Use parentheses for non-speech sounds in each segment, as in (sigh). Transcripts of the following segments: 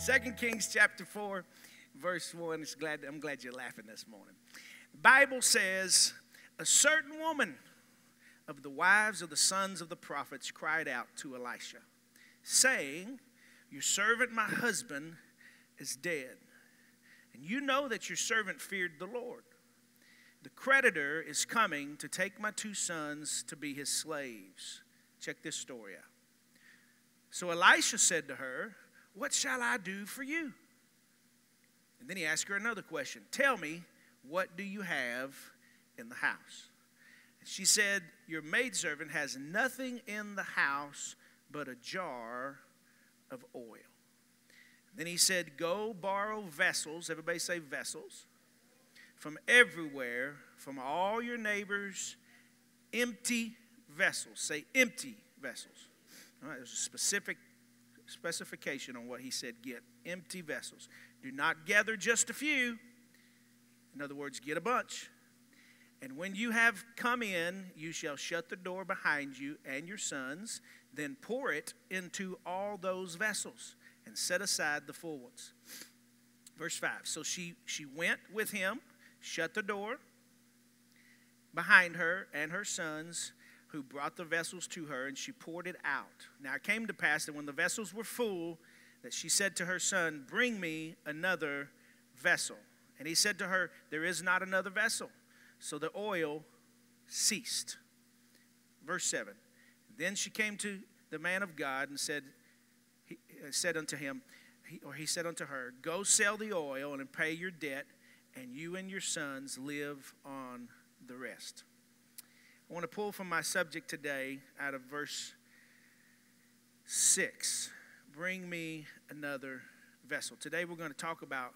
Second Kings chapter 4, verse 1. It's glad, I'm glad you're laughing this morning. The Bible says, A certain woman of the wives of the sons of the prophets cried out to Elisha, saying, Your servant, my husband, is dead. And you know that your servant feared the Lord. The creditor is coming to take my two sons to be his slaves. Check this story out. So Elisha said to her, What shall I do for you? And then he asked her another question Tell me, what do you have in the house? And she said, Your maidservant has nothing in the house but a jar of oil. Then he said, Go borrow vessels. Everybody say vessels. From everywhere, from all your neighbors, empty vessels. Say empty vessels. All right, there's a specific specification on what he said get empty vessels. Do not gather just a few. In other words, get a bunch. And when you have come in, you shall shut the door behind you and your sons, then pour it into all those vessels and set aside the full ones. Verse 5. So she, she went with him, shut the door behind her and her sons, who brought the vessels to her, and she poured it out. Now it came to pass that when the vessels were full, that she said to her son, Bring me another vessel. And he said to her, There is not another vessel. So the oil ceased. Verse 7. Then she came to the man of God and said, he uh, said unto him, or he said unto her, Go sell the oil and pay your debt, and you and your sons live on the rest. I want to pull from my subject today out of verse 6. Bring me another vessel. Today we're going to talk about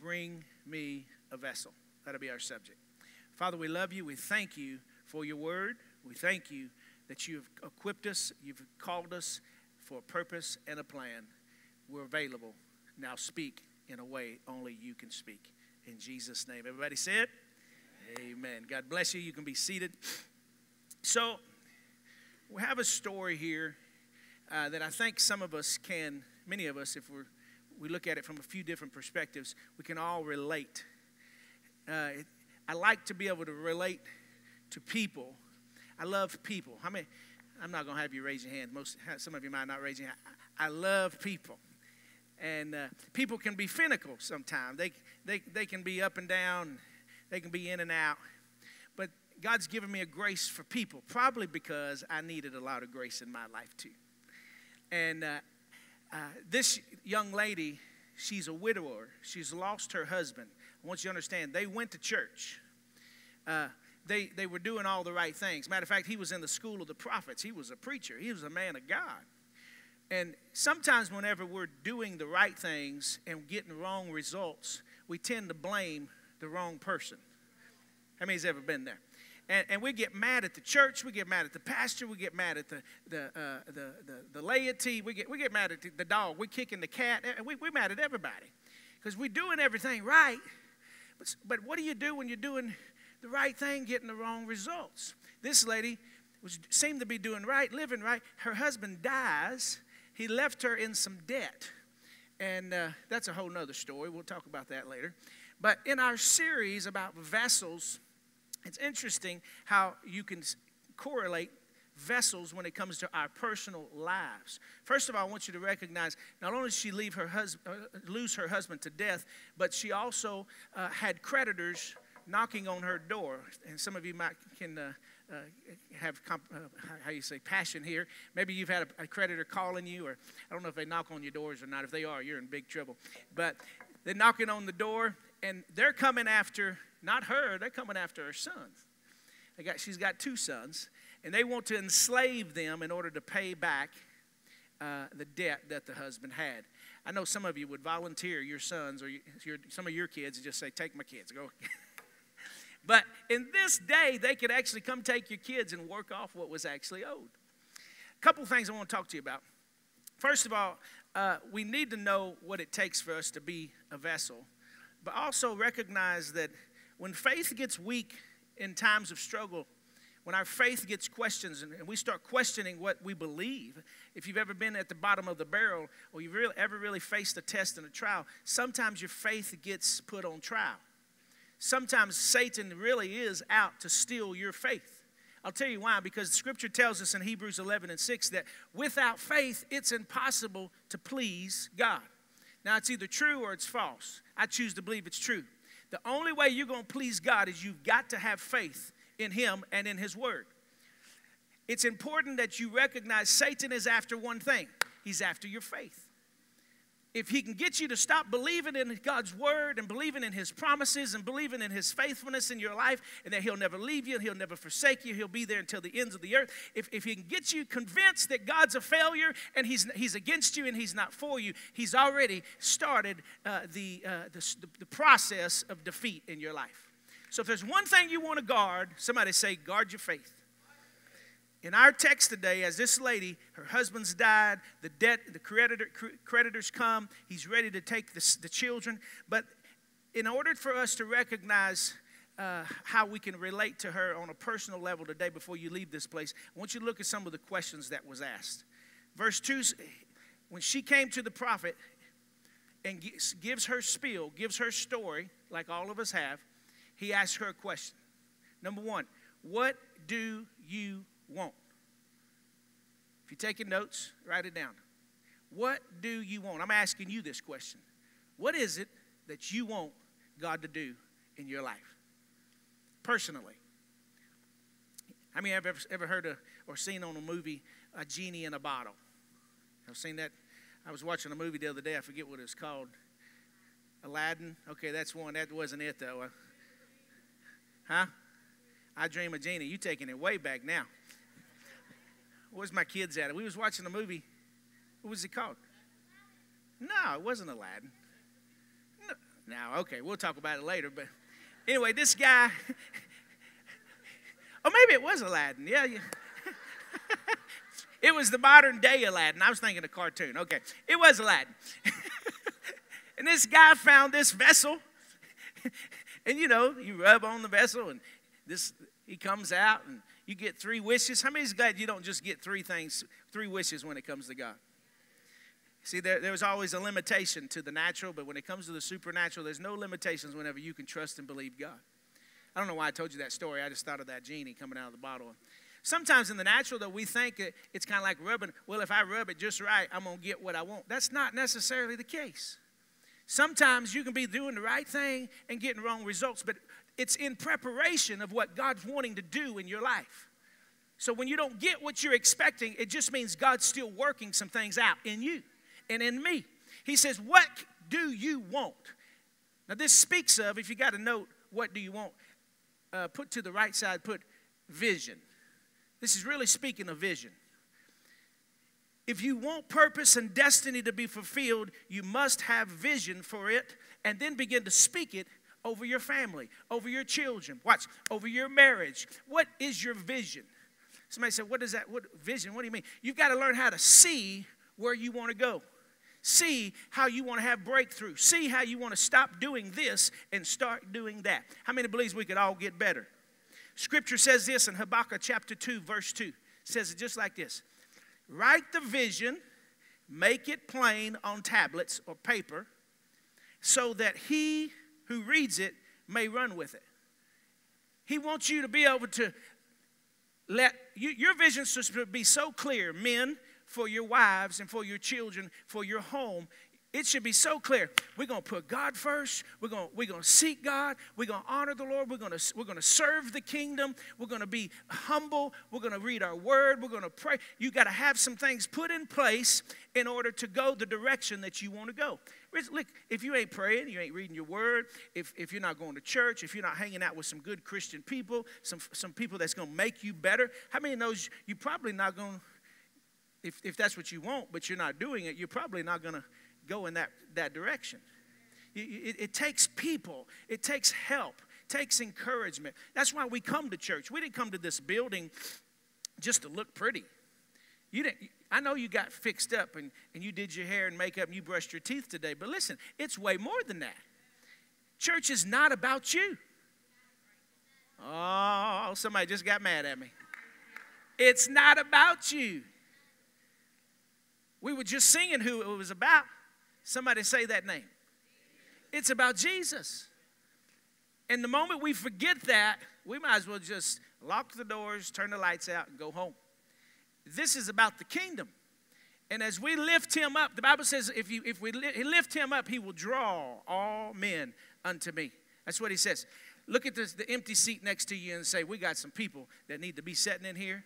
bring me a vessel. That'll be our subject. Father, we love you. We thank you for your word. We thank you that you've equipped us, you've called us for a purpose and a plan. We're available. Now speak in a way only you can speak. In Jesus' name. Everybody say it? Amen. God bless you. You can be seated. So, we have a story here uh, that I think some of us can, many of us, if we're, we look at it from a few different perspectives, we can all relate. Uh, it, I like to be able to relate to people. I love people. How many? I'm not going to have you raise your hand. Most, some of you might not raise your hand. I, I love people. And uh, people can be finical sometimes. They, they, they can be up and down. They can be in and out. But God's given me a grace for people, probably because I needed a lot of grace in my life too. And uh, uh, this young lady, she's a widower. She's lost her husband. I want you to understand, they went to church. Uh, they, they were doing all the right things. Matter of fact, he was in the school of the prophets. He was a preacher, he was a man of God. And sometimes, whenever we're doing the right things and getting wrong results, we tend to blame the wrong person. How many's ever been there? And, and we get mad at the church, we get mad at the pastor, we get mad at the, the, uh, the, the, the, laity, we get, we get mad at the, the dog, we're kicking the cat, we, we're mad at everybody because we're doing everything right. But, but what do you do when you're doing the right thing, getting the wrong results? This lady was, seemed to be doing right, living right. Her husband dies, he left her in some debt. And uh, that's a whole nother story. We'll talk about that later. But in our series about vessels, it's interesting how you can correlate vessels when it comes to our personal lives. First of all, I want you to recognize not only did she leave her hus- uh, lose her husband to death, but she also uh, had creditors knocking on her door. And some of you might can uh, uh have comp- uh, how you say passion here. Maybe you've had a, a creditor calling you, or I don't know if they knock on your doors or not. If they are, you're in big trouble. But they're knocking on the door, and they're coming after not her, they're coming after her sons. They got, she's got two sons, and they want to enslave them in order to pay back uh, the debt that the husband had. I know some of you would volunteer your sons or your, some of your kids and just say, Take my kids, go. (laughs) but in this day, they could actually come take your kids and work off what was actually owed. A couple things I want to talk to you about. First of all, uh, we need to know what it takes for us to be a vessel, but also recognize that when faith gets weak in times of struggle, when our faith gets questions and we start questioning what we believe, if you've ever been at the bottom of the barrel or you've really, ever really faced a test and a trial, sometimes your faith gets put on trial. Sometimes Satan really is out to steal your faith. I'll tell you why, because scripture tells us in Hebrews 11 and 6 that without faith, it's impossible to please God. Now, it's either true or it's false. I choose to believe it's true. The only way you're going to please God is you've got to have faith in Him and in His Word. It's important that you recognize Satan is after one thing he's after your faith if he can get you to stop believing in God's word and believing in his promises and believing in his faithfulness in your life and that he'll never leave you and he'll never forsake you, he'll be there until the ends of the earth. If, if he can get you convinced that God's a failure and he's, he's against you and he's not for you, he's already started uh, the, uh, the, the process of defeat in your life. So if there's one thing you want to guard, somebody say, guard your faith in our text today, as this lady, her husband's died, the debt, the creditor, creditors come, he's ready to take the, the children. But in order for us to recognize uh, how we can relate to her on a personal level today before you leave this place, I want you to look at some of the questions that was asked. Verse 2, when she came to the prophet and gives her spiel, gives her story, like all of us have, he asks her a question. Number one, what do you want? If you're taking notes, write it down. What do you want? I'm asking you this question. What is it that you want God to do in your life? Personally. How many have ever, ever heard of, or seen on a movie a genie in a bottle? I've seen that. I was watching a movie the other day. I forget what it's called. Aladdin. Okay, that's one. That wasn't it though. Huh? I Dream of Jeannie. You're taking it way back now. Where's my kids at? We was watching a movie. What was it called? No, it wasn't Aladdin. No, now, okay, we'll talk about it later. But anyway, this guy, (laughs) or maybe it was Aladdin. Yeah, yeah. (laughs) it was the modern day Aladdin. I was thinking a cartoon. Okay, it was Aladdin. (laughs) and this guy found this vessel, and you know, you rub on the vessel, and this he comes out and you get three wishes. How many is glad you don't just get three things, three wishes when it comes to God? See, there, there's always a limitation to the natural, but when it comes to the supernatural, there's no limitations whenever you can trust and believe God. I don't know why I told you that story. I just thought of that genie coming out of the bottle. Sometimes in the natural, though, we think it's kind of like rubbing, well, if I rub it just right, I'm going to get what I want. That's not necessarily the case. Sometimes you can be doing the right thing and getting wrong results, but it's in preparation of what God's wanting to do in your life. So when you don't get what you're expecting, it just means God's still working some things out in you and in me. He says, What do you want? Now, this speaks of, if you got a note, what do you want? Uh, put to the right side, put vision. This is really speaking of vision. If you want purpose and destiny to be fulfilled, you must have vision for it and then begin to speak it over your family, over your children. Watch, over your marriage. What is your vision? Somebody said, What is that? What vision? What do you mean? You've got to learn how to see where you want to go. See how you want to have breakthrough. See how you want to stop doing this and start doing that. How many believes we could all get better? Scripture says this in Habakkuk chapter 2, verse 2. It says it just like this Write the vision, make it plain on tablets or paper, so that he who reads it may run with it. He wants you to be able to let you, your vision to be so clear, men, for your wives and for your children, for your home. It should be so clear. We're going to put God first. We're going we're going to seek God. We're going to honor the Lord. We're going to we're going to serve the kingdom. We're going to be humble. We're going to read our word. We're going to pray. You got to have some things put in place in order to go the direction that you want to go. Look, if you ain't praying, you ain't reading your word, if, if you're not going to church, if you're not hanging out with some good Christian people, some, some people that's going to make you better, how many knows you're probably not going to, if, if that's what you want, but you're not doing it, you're probably not going to go in that, that direction. It, it, it takes people, it takes help, takes encouragement. That's why we come to church. We didn't come to this building just to look pretty. You didn't, I know you got fixed up and, and you did your hair and makeup and you brushed your teeth today, but listen, it's way more than that. Church is not about you. Oh, somebody just got mad at me. It's not about you. We were just singing who it was about. Somebody say that name. It's about Jesus. And the moment we forget that, we might as well just lock the doors, turn the lights out, and go home. This is about the kingdom. And as we lift him up, the Bible says, if, you, if we lift him up, he will draw all men unto me. That's what he says. Look at this, the empty seat next to you and say, We got some people that need to be sitting in here.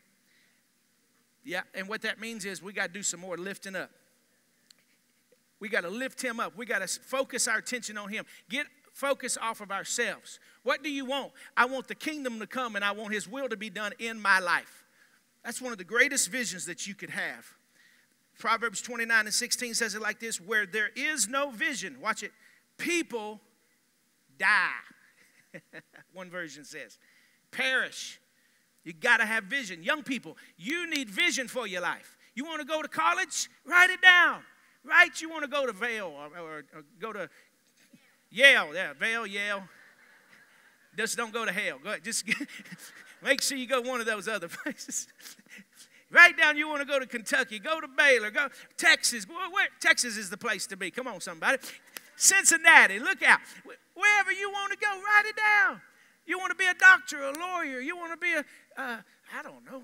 Yeah, and what that means is we got to do some more lifting up. We got to lift him up. We got to focus our attention on him. Get focus off of ourselves. What do you want? I want the kingdom to come and I want his will to be done in my life. That's one of the greatest visions that you could have. Proverbs 29 and 16 says it like this where there is no vision, watch it, people die. (laughs) one version says, perish. You got to have vision. Young people, you need vision for your life. You want to go to college? Write it down. Right? You want to go to Vail or, or, or go to Yale. Yeah, Vail, Yale. Just don't go to hell. Go ahead. Just (laughs) make sure you go one of those other (laughs) places. Write down you want to go to Kentucky, go to Baylor, go Texas. Where, where, Texas is the place to be. Come on, somebody. Cincinnati, look out. Wherever you want to go, write it down. You want to be a doctor, a lawyer. You want to be a, uh, I don't know,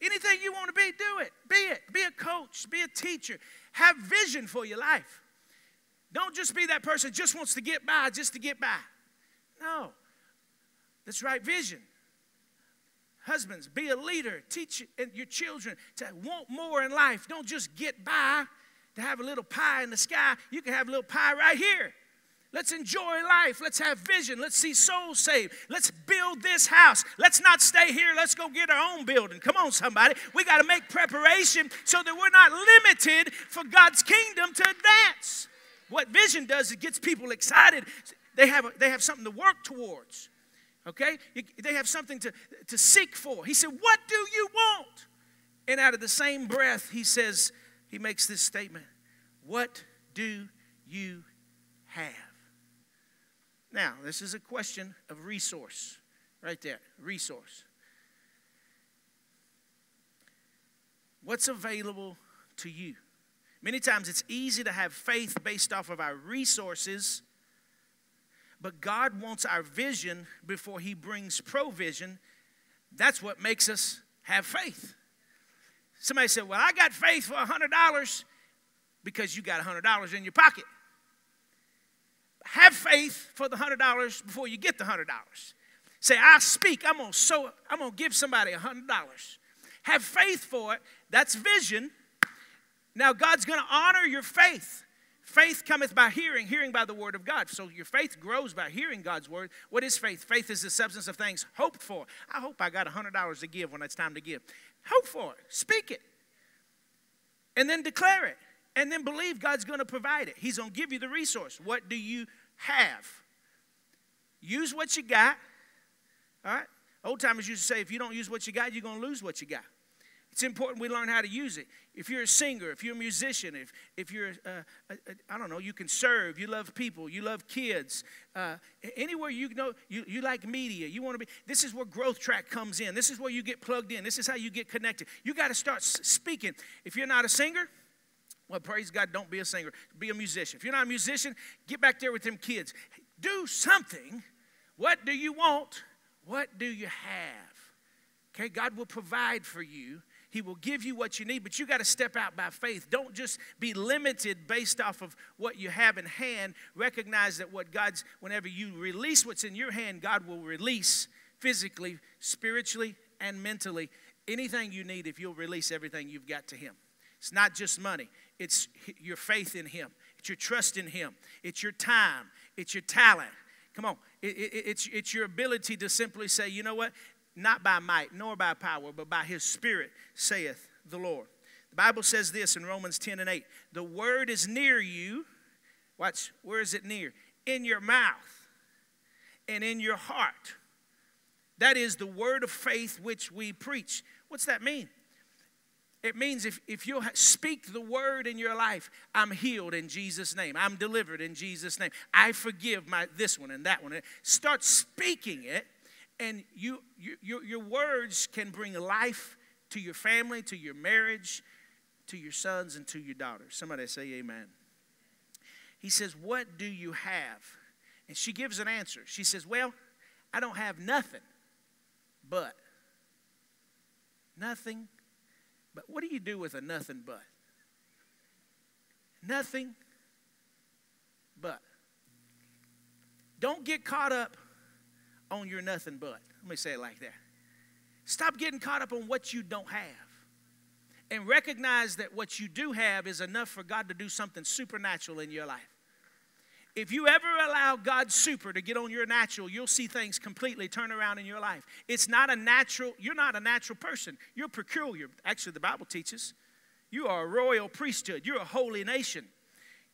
anything you want to be, do it. Be it. Be a coach, be a teacher. Have vision for your life. Don't just be that person just wants to get by just to get by. No. That's right vision. Husbands, be a leader. Teach your children to want more in life. Don't just get by to have a little pie in the sky. You can have a little pie right here. Let's enjoy life. Let's have vision. Let's see souls saved. Let's build this house. Let's not stay here. Let's go get our own building. Come on, somebody. We got to make preparation so that we're not limited for God's kingdom to advance. What vision does, it gets people excited. They have, they have something to work towards. Okay? They have something to, to seek for. He said, What do you want? And out of the same breath, he says, He makes this statement What do you have? Now, this is a question of resource, right there, resource. What's available to you? Many times it's easy to have faith based off of our resources, but God wants our vision before He brings provision. That's what makes us have faith. Somebody said, Well, I got faith for $100 because you got $100 in your pocket have faith for the hundred dollars before you get the hundred dollars. Say, I speak, I'm gonna sow, I'm gonna give somebody a hundred dollars. Have faith for it. That's vision. Now God's gonna honor your faith. Faith cometh by hearing, hearing by the word of God. So your faith grows by hearing God's word. What is faith? Faith is the substance of things hoped for. I hope I got $100 to give when it's time to give. Hope for it. Speak it. And then declare it and then believe God's going to provide it. He's going to give you the resource. What do you have? Use what you got. All right? Old timers used to say, if you don't use what you got, you're going to lose what you got. It's important we learn how to use it. If you're a singer, if you're a musician, if, if you're, uh, uh, uh I don't know, you can serve, you love people, you love kids, uh, anywhere you know, you, you like media, you want to be, this is where Growth Track comes in. This is where you get plugged in. This is how you get connected. You got to start speaking. If you're not a singer, well, praise God, don't be a singer. Be a musician. If you're not a musician, get back there with them kids. Do something. What do you want? What do you have? Okay, God will provide for you. He will give you what you need, but you got to step out by faith. Don't just be limited based off of what you have in hand. Recognize that what God's, whenever you release what's in your hand, God will release physically, spiritually, and mentally anything you need if you'll release everything you've got to Him. It's not just money, it's your faith in Him, it's your trust in Him, it's your time, it's your talent. Come on, it, it, it's, it's your ability to simply say, you know what? Not by might nor by power, but by His Spirit, saith the Lord. The Bible says this in Romans 10 and 8 The word is near you. Watch, where is it near? In your mouth and in your heart. That is the word of faith which we preach. What's that mean? It means if, if you'll speak the word in your life, I'm healed in Jesus' name. I'm delivered in Jesus' name. I forgive my this one and that one. Start speaking it, and you, you your, your words can bring life to your family, to your marriage, to your sons, and to your daughters. Somebody say amen. He says, What do you have? And she gives an answer. She says, Well, I don't have nothing but. Nothing but. What do you do with a nothing but? Nothing but. Don't get caught up on your nothing but. Let me say it like that. Stop getting caught up on what you don't have. And recognize that what you do have is enough for God to do something supernatural in your life. If you ever allow God's super to get on your natural, you'll see things completely turn around in your life. It's not a natural, you're not a natural person. You're peculiar. Actually, the Bible teaches you are a royal priesthood. You're a holy nation.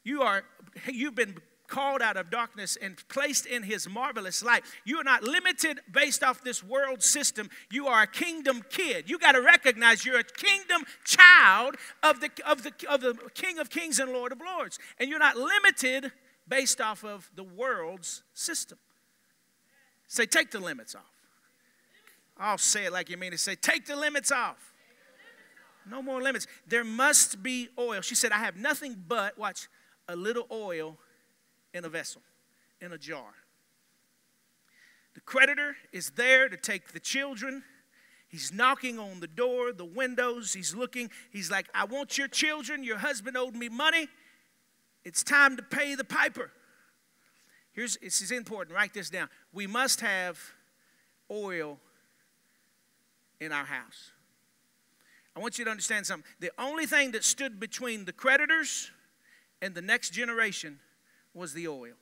You are, you've been called out of darkness and placed in his marvelous light. You are not limited based off this world system. You are a kingdom kid. You got to recognize you're a kingdom child of the, of, the, of the King of Kings and Lord of Lords. And you're not limited based off of the world's system. Say, take the limits off. I'll say it like you mean it. Say, take the limits off. No more limits. There must be oil. She said, I have nothing but, watch, a little oil in a vessel, in a jar. The creditor is there to take the children. He's knocking on the door, the windows. He's looking. He's like, I want your children. Your husband owed me money. It's time to pay the piper. Here's this is important. Write this down. We must have oil in our house. I want you to understand something. The only thing that stood between the creditors and the next generation was the oil.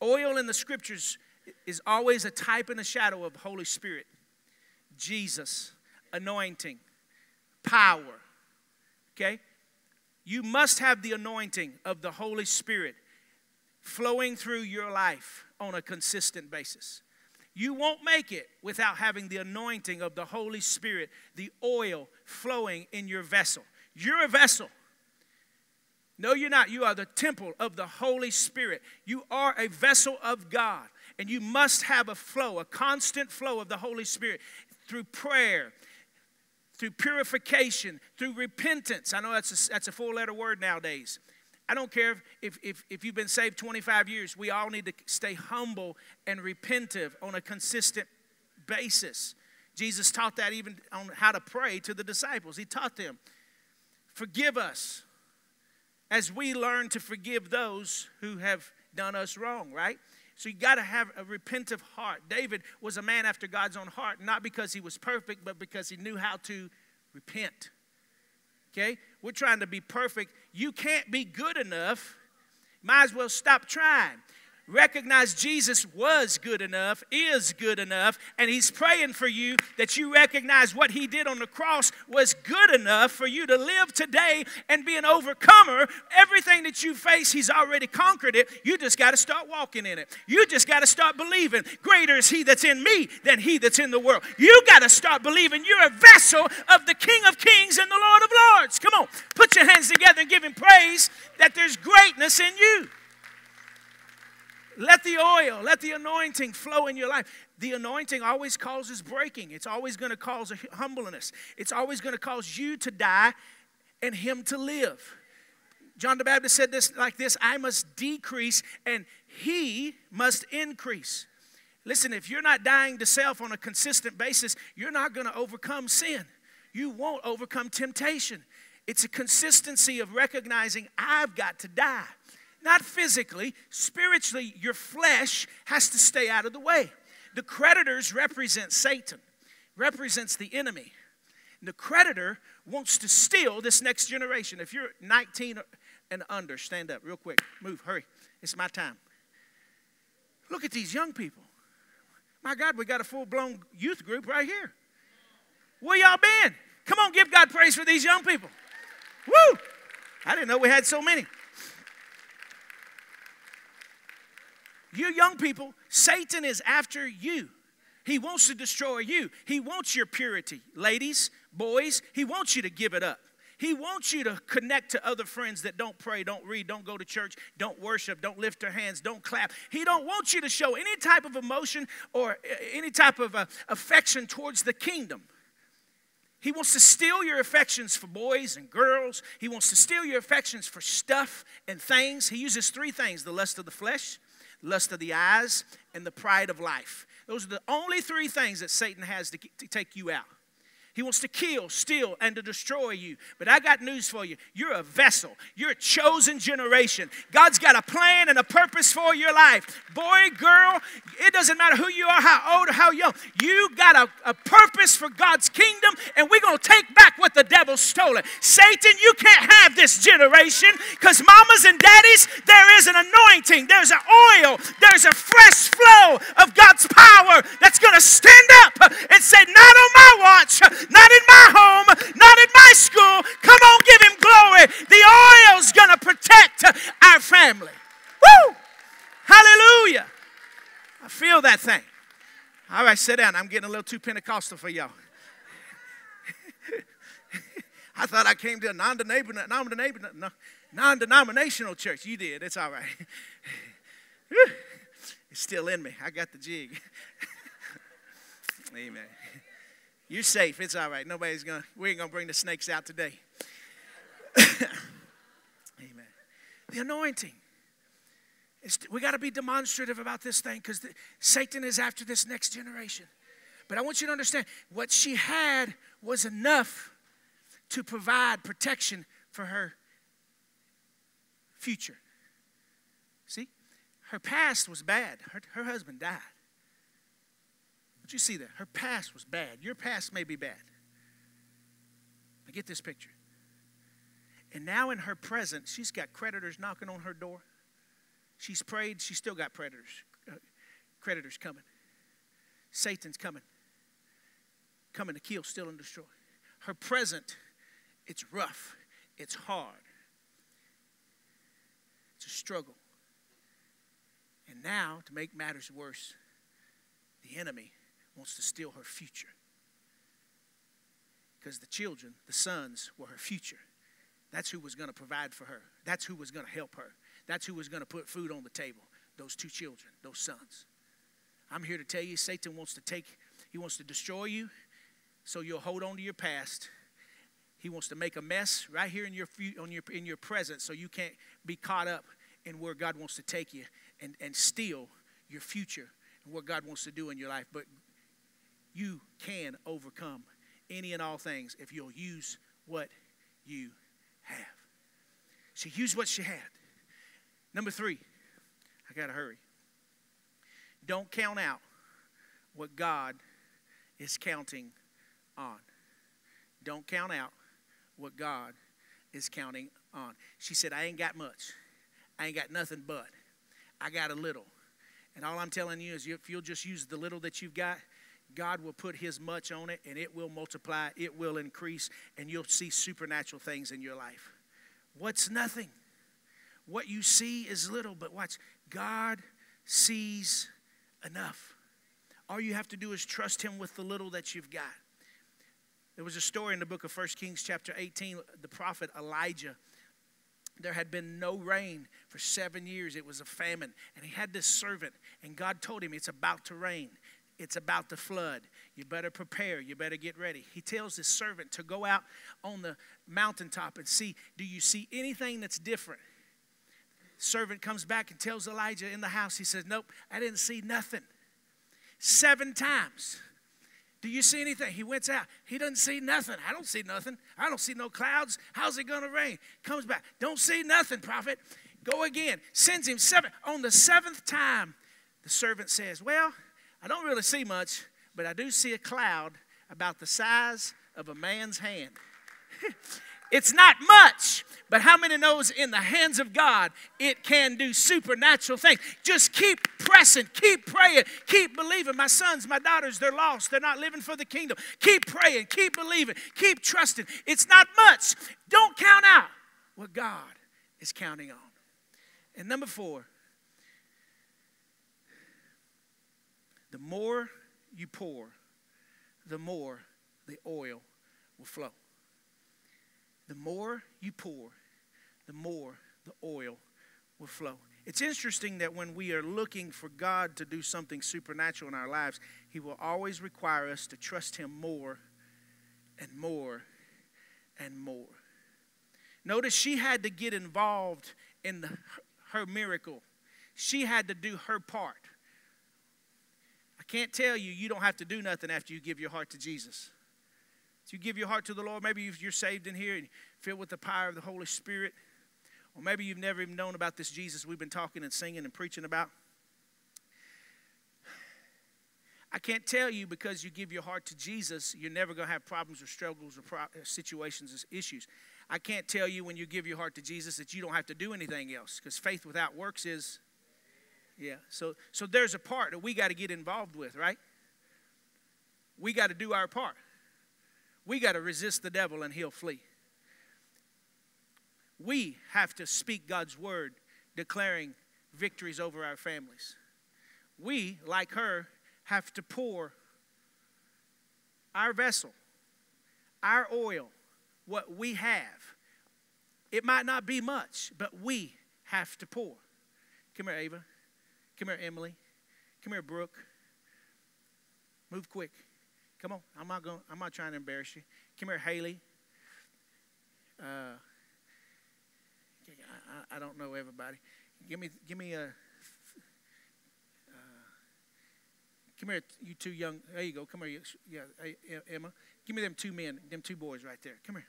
Oil in the scriptures is always a type and a shadow of Holy Spirit. Jesus, anointing, power. Okay? You must have the anointing of the Holy Spirit flowing through your life on a consistent basis. You won't make it without having the anointing of the Holy Spirit, the oil flowing in your vessel. You're a vessel. No, you're not. You are the temple of the Holy Spirit. You are a vessel of God. And you must have a flow, a constant flow of the Holy Spirit through prayer, through purification, through repentance. I know that's a, that's a four letter word nowadays. I don't care if, if, if you've been saved 25 years, we all need to stay humble and repentive on a consistent basis. Jesus taught that even on how to pray to the disciples. He taught them, Forgive us as we learn to forgive those who have done us wrong, right? So you got to have a repentive heart. David was a man after God's own heart, not because he was perfect, but because he knew how to repent. Okay? We're trying to be perfect. You can't be good enough. Might as well stop trying recognize Jesus was good enough, is good enough, and He's praying for you that you recognize what He did on the cross was good enough for you to live today and be an overcomer. Everything that you face, He's already conquered it. You just got to start walking in it. You just got to start believing. Greater is He that's in me than He that's in the world. You got to start believing you're a vessel of the King of Kings and the Lord of Lords. Come on, put your hands together and give Him praise that there's greatness in you. Let the oil, let the anointing flow in your life. The anointing always causes breaking. It's always going to cause a humbleness. It's always going to cause you to die and him to live. John the Baptist said this like this I must decrease and he must increase. Listen, if you're not dying to self on a consistent basis, you're not going to overcome sin. You won't overcome temptation. It's a consistency of recognizing I've got to die not physically, spiritually, your flesh has to stay out of the way. The creditors represent Satan, represents the enemy. And the creditor wants to steal this next generation. If you're 19 and under, stand up real quick. Move, hurry. It's my time. Look at these young people. My God, we got a full blown youth group right here. Where y'all been? Come on, give God praise for these young people. Woo! I didn't know we had so many. You young people, Satan is after you. He wants to destroy you. He wants your purity. Ladies, boys, he wants you to give it up. He wants you to connect to other friends that don't pray, don't read, don't go to church, don't worship, don't lift their hands, don't clap. He don't want you to show any type of emotion or uh, any type of uh, affection towards the kingdom. He wants to steal your affections for boys and girls. He wants to steal your affections for stuff and things. He uses three things the lust of the flesh, lust of the eyes, and the pride of life. Those are the only three things that Satan has to, to take you out. He wants to kill, steal, and to destroy you. But I got news for you. You're a vessel. You're a chosen generation. God's got a plan and a purpose for your life. Boy, girl, it doesn't matter who you are, how old or how young. You got a, a purpose for God's kingdom, and we're going to take back what the devil stole. Satan, you can't have this generation because mamas and daddies, there is an anointing, there's an oil, there's a fresh flow of God's power that's going to stand up and say, Not on my watch not in my home, not in my school. Come on, give him glory. The oil's going to protect our family. Woo! Hallelujah. I feel that thing. All right, sit down. I'm getting a little too Pentecostal for y'all. (laughs) I thought I came to a non denominational church. You did. It's all right. (laughs) It's still in me. I got the jig. (laughs) Amen. You're safe. It's all right. Nobody's going to, we ain't going to bring the snakes out today. (laughs) Amen. The anointing. It's, we got to be demonstrative about this thing because Satan is after this next generation. But I want you to understand what she had was enough to provide protection for her future. See, her past was bad. Her, her husband died. But you see that? Her past was bad. Your past may be bad. Now get this picture. And now in her present, she's got creditors knocking on her door. She's prayed, she's still got predators, uh, creditors coming. Satan's coming, coming to kill, steal, and destroy. Her present, it's rough, it's hard, it's a struggle. And now, to make matters worse, the enemy wants to steal her future. Because the children, the sons, were her future. That's who was going to provide for her. That's who was going to help her. That's who was going to put food on the table. Those two children, those sons. I'm here to tell you Satan wants to take, he wants to destroy you so you'll hold on to your past. He wants to make a mess right here in your, on your, in your present so you can't be caught up in where God wants to take you and, and steal your future and what God wants to do in your life. But you can overcome any and all things if you'll use what you have. She used what she had. Number three, I got to hurry. Don't count out what God is counting on. Don't count out what God is counting on. She said, I ain't got much. I ain't got nothing but. I got a little. And all I'm telling you is if you'll just use the little that you've got, God will put His much on it and it will multiply, it will increase, and you'll see supernatural things in your life. What's nothing? What you see is little, but watch, God sees enough. All you have to do is trust Him with the little that you've got. There was a story in the book of 1 Kings, chapter 18, the prophet Elijah. There had been no rain for seven years. It was a famine. And he had this servant, and God told him, It's about to rain. It's about the flood. You better prepare. You better get ready. He tells his servant to go out on the mountaintop and see do you see anything that's different? Servant comes back and tells Elijah in the house, he says, Nope, I didn't see nothing. Seven times. Do you see anything? He went out. He doesn't see nothing. I don't see nothing. I don't see no clouds. How's it going to rain? Comes back. Don't see nothing, prophet. Go again. Sends him seven. On the seventh time, the servant says, Well, I don't really see much, but I do see a cloud about the size of a man's hand. (laughs) it's not much, but how many knows in the hands of God it can do supernatural things? Just keep pressing, keep praying, keep believing. My sons, my daughters, they're lost. They're not living for the kingdom. Keep praying, keep believing, keep trusting. It's not much. Don't count out what God is counting on. And number four, The more you pour, the more the oil will flow. the more you pour, the more the oil will flow. It's interesting that when we are looking for God to do something supernatural in our lives, He will always require us to trust Him more and more and more. Notice she had to get involved in the, her miracle, she had to do her part. I can't tell you, you don't have to do nothing after you give your heart to Jesus. If you give your heart to the Lord, maybe you're saved in here and filled with the power of the Holy Spirit, or maybe you've never even known about this Jesus we've been talking and singing and preaching about. I can't tell you because you give your heart to Jesus, you're never going to have problems or struggles or pro- uh, situations or issues. I can't tell you when you give your heart to Jesus that you don't have to do anything else because faith without works is, yeah. So, so there's a part that we got to get involved with, right? We got to do our part. We got to resist the devil and he'll flee. We have to speak God's word, declaring victories over our families. We, like her, have to pour our vessel, our oil, what we have. It might not be much, but we have to pour. Come here, Ava. Come here, Emily. Come here, Brooke. Move quick. Come on. I'm not going. I'm not trying to embarrass you. Come here, Haley. Uh, I, I don't know everybody. Give me, give me a. Come here, you two young. There you go. Come here, yeah, Emma. Give me them two men, them two boys right there. Come here.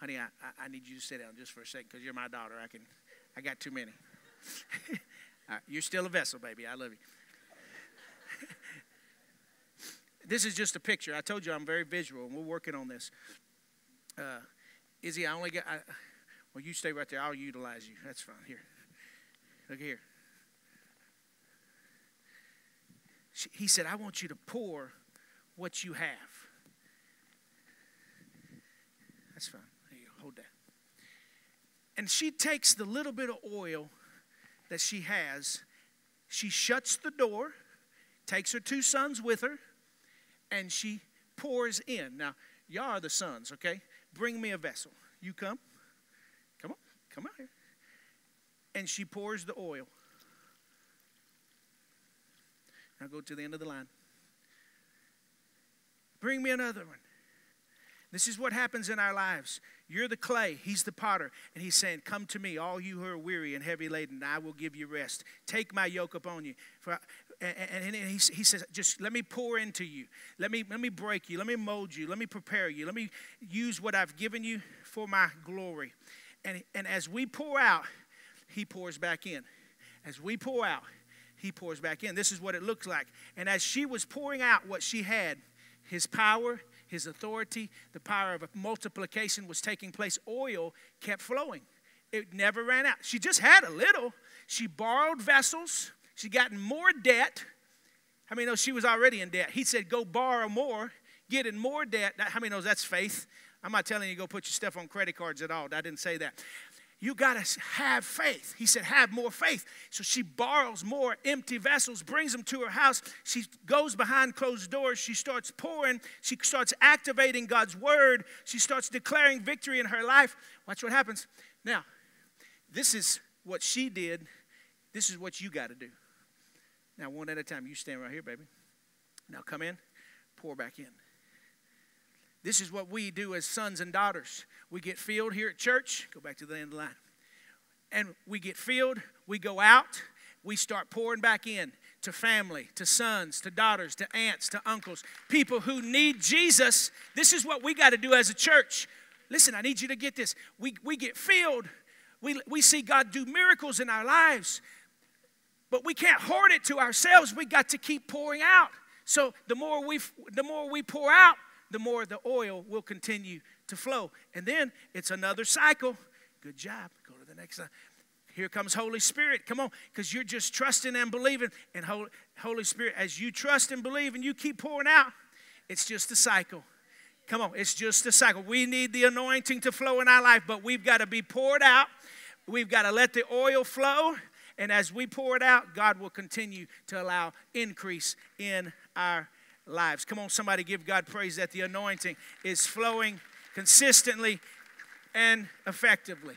Honey, I, I need you to sit down just for a second because you're my daughter. I can, I got too many. (laughs) you're still a vessel, baby. I love you. (laughs) this is just a picture. I told you I'm very visual, and we're working on this. Uh, Izzy, I only got. I, well, you stay right there. I'll utilize you. That's fine. Here. Look here. He said, I want you to pour what you have. That's fine. Hold that. And she takes the little bit of oil that she has, she shuts the door, takes her two sons with her, and she pours in. Now, y'all are the sons, okay? Bring me a vessel. You come. Come on. Come out here. And she pours the oil. Now go to the end of the line. Bring me another one. This is what happens in our lives. You're the clay, he's the potter, and he's saying, Come to me, all you who are weary and heavy laden, and I will give you rest. Take my yoke upon you. For, and, and, he, he says, Just let me pour into you. Let me, let me break you. Let me mold you. Let me prepare you. Let me use what I've given you for my glory. And, and as we pour out, he pours back in. As we pour out, he pours back in. This is what it looks like. And as she was pouring out what she had, his power, his authority, the power of multiplication was taking place. Oil kept flowing, it never ran out. She just had a little. She borrowed vessels, she got more debt. How many know she was already in debt? He said, Go borrow more, get in more debt. How many knows that's faith? I'm not telling you go put your stuff on credit cards at all. I didn't say that. You got to have faith. He said, have more faith. So she borrows more empty vessels, brings them to her house. She goes behind closed doors. She starts pouring. She starts activating God's word. She starts declaring victory in her life. Watch what happens. Now, this is what she did. This is what you got to do. Now, one at a time. You stand right here, baby. Now, come in, pour back in. This is what we do as sons and daughters. We get filled here at church. Go back to the end of the line. And we get filled, we go out, we start pouring back in to family, to sons, to daughters, to aunts, to uncles, people who need Jesus. This is what we got to do as a church. Listen, I need you to get this. We, we get filled, we, we see God do miracles in our lives, but we can't hoard it to ourselves. We got to keep pouring out. So the more we the more we pour out, the more the oil will continue to flow. And then it's another cycle. Good job. Go to the next slide. Here comes Holy Spirit. Come on, because you're just trusting and believing. And Holy, Holy Spirit, as you trust and believe and you keep pouring out, it's just a cycle. Come on, it's just a cycle. We need the anointing to flow in our life, but we've got to be poured out. We've got to let the oil flow And as we pour it out, God will continue to allow increase in our lives. Come on, somebody give God praise that the anointing is flowing consistently and effectively.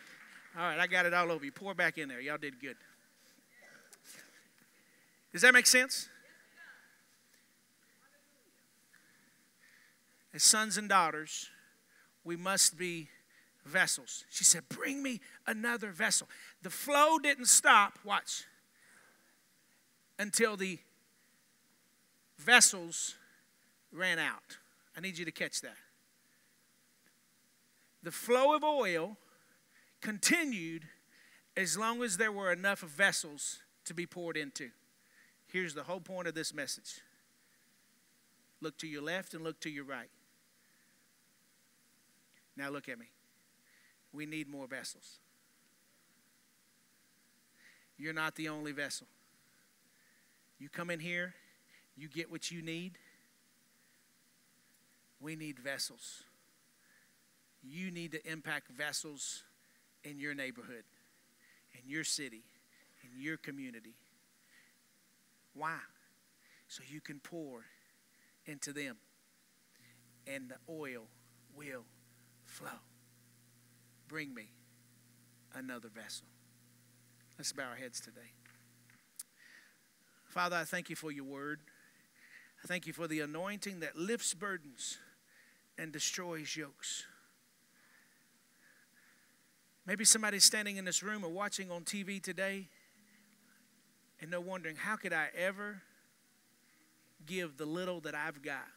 All right, I got it all over you. Pour back in there. Y'all did good. Does that make sense? As sons and daughters, we must be vessels. She said, Bring me another vessel. The flow didn't stop, watch, until the vessels ran out. I need you to catch that. The flow of oil continued as long as there were enough vessels to be poured into. Here's the whole point of this message look to your left and look to your right. Now, look at me. We need more vessels. You're not the only vessel. You come in here, you get what you need. We need vessels. You need to impact vessels in your neighborhood, in your city, in your community. Why? So you can pour into them, and the oil will flow. Bring me another vessel. Let's bow our heads today. Father, I thank you for your word. I thank you for the anointing that lifts burdens and destroys yokes. Maybe somebody's standing in this room or watching on TV today and they're wondering, how could I ever give the little that I've got?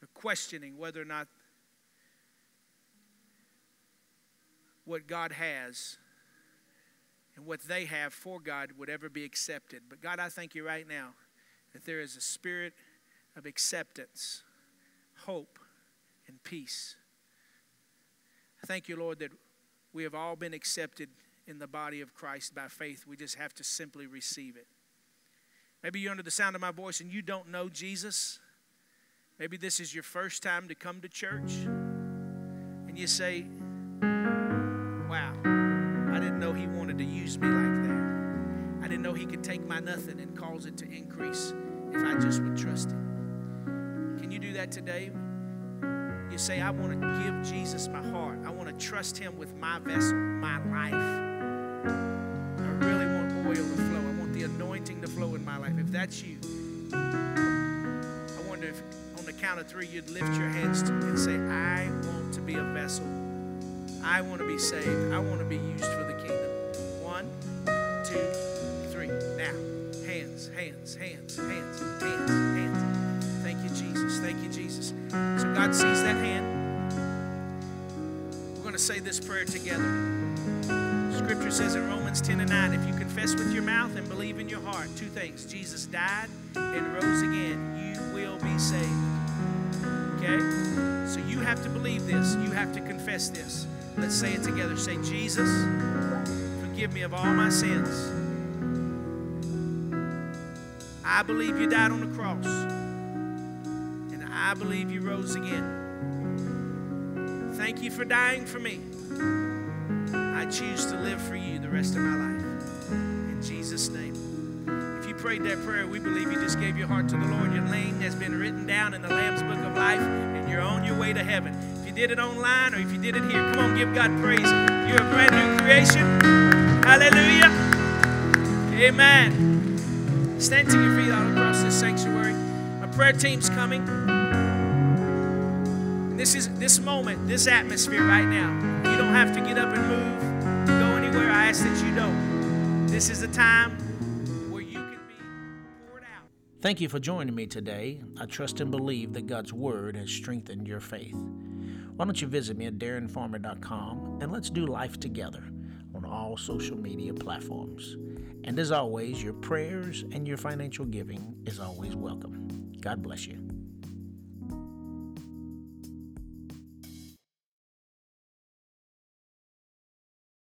They're questioning whether or not what God has and what they have for God would ever be accepted. But God, I thank you right now that there is a spirit of acceptance, hope, and peace. I thank you, Lord, that we have all been accepted in the body of Christ by faith. We just have to simply receive it. Maybe you're under the sound of my voice and you don't know Jesus. Maybe this is your first time to come to church. And you say, Wow, I didn't know He wanted to use me like that. I didn't know He could take my nothing and cause it to increase if I just would trust Him. That today? You say, I want to give Jesus my heart. I want to trust Him with my vessel, my life. I really want oil to flow. I want the anointing to flow in my life. If that's you, I wonder if on the count of three you'd lift your hands and say, I want to be a vessel I want to be saved. I want to be used for the kingdom. One, two, three. Now, hands, hands, hands, hands, hands. God sees that hand. We're going to say this prayer together. Scripture says in Romans 10 and 9, if you confess with your mouth and believe in your heart, two things Jesus died and rose again, you will be saved. Okay? So you have to believe this, you have to confess this. Let's say it together. Say, Jesus, forgive me of all my sins. I believe you died on the cross, I believe you rose again. Thank you for dying for me. I choose to live for you the rest of my life. In Jesus' name. If you prayed that prayer, we believe you just gave your heart to the Lord. Your name has been written down in the Lamb's Book of Life, and you're on your way to heaven If you did it online or if you did it here, come on, give God praise. You're a brand new creation. Hallelujah. Amen. Stand to your feet all across this sanctuary. My prayer team's coming. This is this moment, this atmosphere right now. You don't have to get up and move, go anywhere. I ask that you don't. This is a time where you can be poured out. Thank you for joining me today. I trust and believe that God's Word has strengthened your faith. Why don't you visit me at darrenfarmer.com and let's do life together on all social media platforms. And as always, your prayers and your financial giving is always welcome. God bless you.